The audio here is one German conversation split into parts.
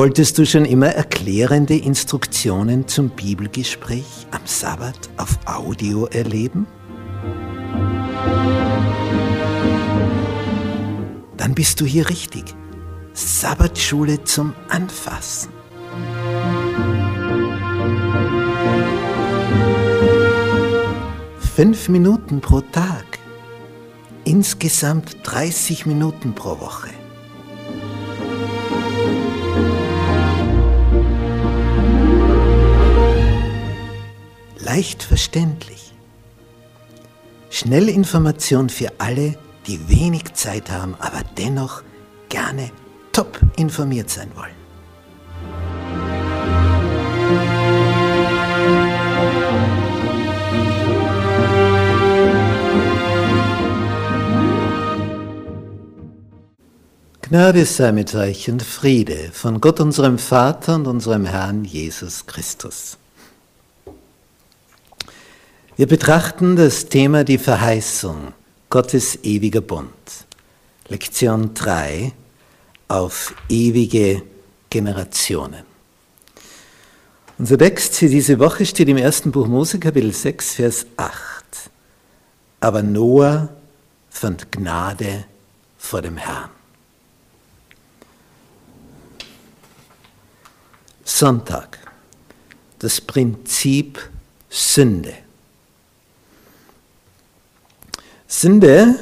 Wolltest du schon immer erklärende Instruktionen zum Bibelgespräch am Sabbat auf Audio erleben? Dann bist du hier richtig. Sabbatschule zum Anfassen. Fünf Minuten pro Tag. Insgesamt 30 Minuten pro Woche. leicht verständlich. Schnellinformation für alle, die wenig Zeit haben, aber dennoch gerne top informiert sein wollen. Gnade sei mit euch und Friede von Gott unserem Vater und unserem Herrn Jesus Christus. Wir betrachten das Thema die Verheißung, Gottes ewiger Bund. Lektion 3 auf ewige Generationen. Unser Text für diese Woche steht im ersten Buch Mose, Kapitel 6, Vers 8. Aber Noah fand Gnade vor dem Herrn. Sonntag. Das Prinzip Sünde. Sünde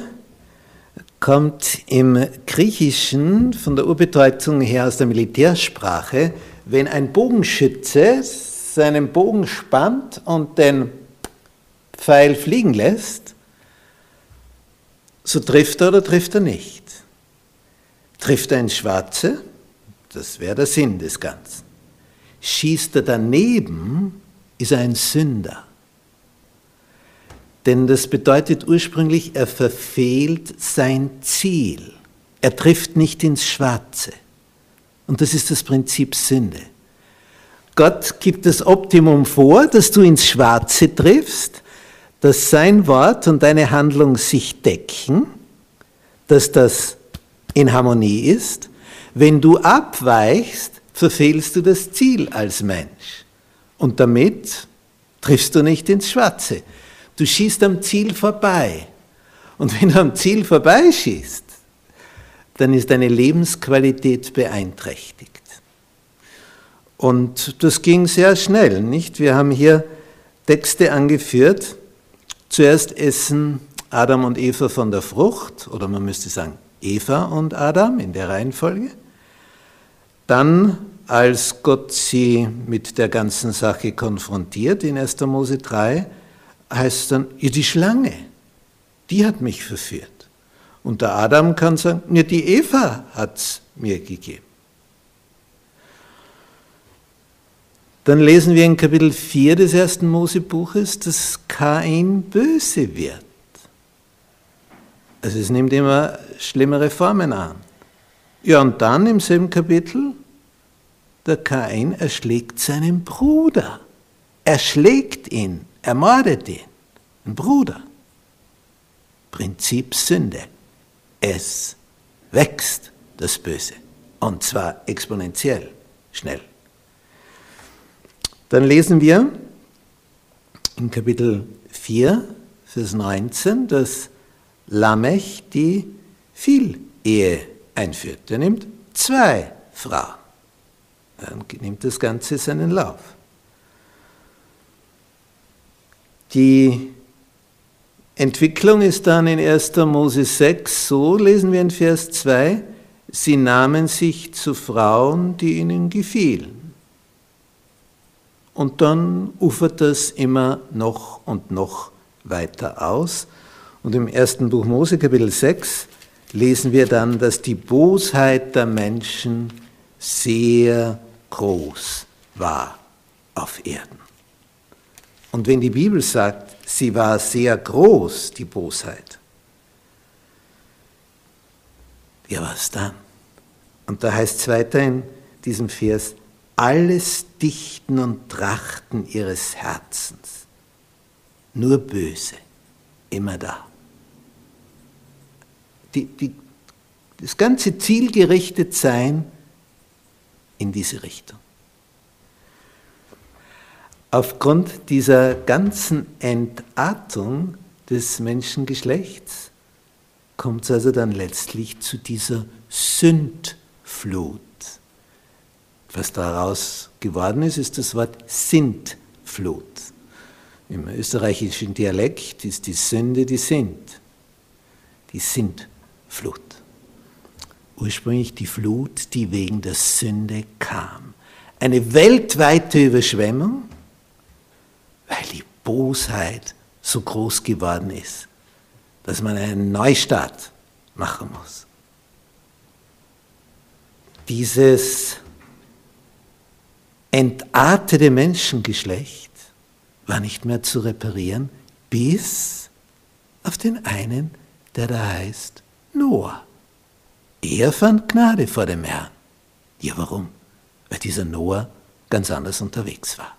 kommt im Griechischen von der Urbedeutung her aus der Militärsprache, wenn ein Bogenschütze seinen Bogen spannt und den Pfeil fliegen lässt, so trifft er oder trifft er nicht. Trifft er ins Schwarze, das wäre der Sinn des Ganzen. Schießt er daneben, ist er ein Sünder. Denn das bedeutet ursprünglich, er verfehlt sein Ziel. Er trifft nicht ins Schwarze. Und das ist das Prinzip Sünde. Gott gibt das Optimum vor, dass du ins Schwarze triffst, dass sein Wort und deine Handlung sich decken, dass das in Harmonie ist. Wenn du abweichst, verfehlst du das Ziel als Mensch. Und damit triffst du nicht ins Schwarze. Du schießt am Ziel vorbei. Und wenn du am Ziel vorbeischießt, dann ist deine Lebensqualität beeinträchtigt. Und das ging sehr schnell, nicht? Wir haben hier Texte angeführt. Zuerst essen Adam und Eva von der Frucht, oder man müsste sagen Eva und Adam in der Reihenfolge. Dann, als Gott sie mit der ganzen Sache konfrontiert in 1. Mose 3, heißt dann, ja, die Schlange, die hat mich verführt. Und der Adam kann sagen, ja, die Eva hat es mir gegeben. Dann lesen wir in Kapitel 4 des ersten Mosebuches, dass Kain böse wird. Also es nimmt immer schlimmere Formen an. Ja, und dann im selben Kapitel, der Kain erschlägt seinen Bruder. Er schlägt ihn ermordet ihn, ein Bruder. Prinzip Sünde. Es wächst das Böse. Und zwar exponentiell, schnell. Dann lesen wir in Kapitel 4, Vers 19, dass Lamech die Vielehe einführt. Er nimmt zwei Frauen. Dann nimmt das Ganze seinen Lauf. Die Entwicklung ist dann in 1. Mose 6 so, lesen wir in Vers 2, sie nahmen sich zu Frauen, die ihnen gefielen. Und dann ufert das immer noch und noch weiter aus. Und im ersten Buch Mose, Kapitel 6, lesen wir dann, dass die Bosheit der Menschen sehr groß war auf Erden. Und wenn die Bibel sagt, sie war sehr groß, die Bosheit, ja was dann? Und da heißt es weiter in diesem Vers, alles Dichten und Trachten ihres Herzens, nur böse, immer da. Die, die, das ganze zielgerichtet sein in diese Richtung. Aufgrund dieser ganzen Entartung des Menschengeschlechts kommt es also dann letztlich zu dieser Sündflut. Was daraus geworden ist, ist das Wort Sintflut. Im österreichischen Dialekt ist die Sünde die Sint, die Sintflut. Ursprünglich die Flut, die wegen der Sünde kam. Eine weltweite Überschwemmung, Bosheit so groß geworden ist, dass man einen Neustart machen muss. Dieses entartete Menschengeschlecht war nicht mehr zu reparieren, bis auf den einen, der da heißt Noah. Er fand Gnade vor dem Herrn. Ja, warum? Weil dieser Noah ganz anders unterwegs war.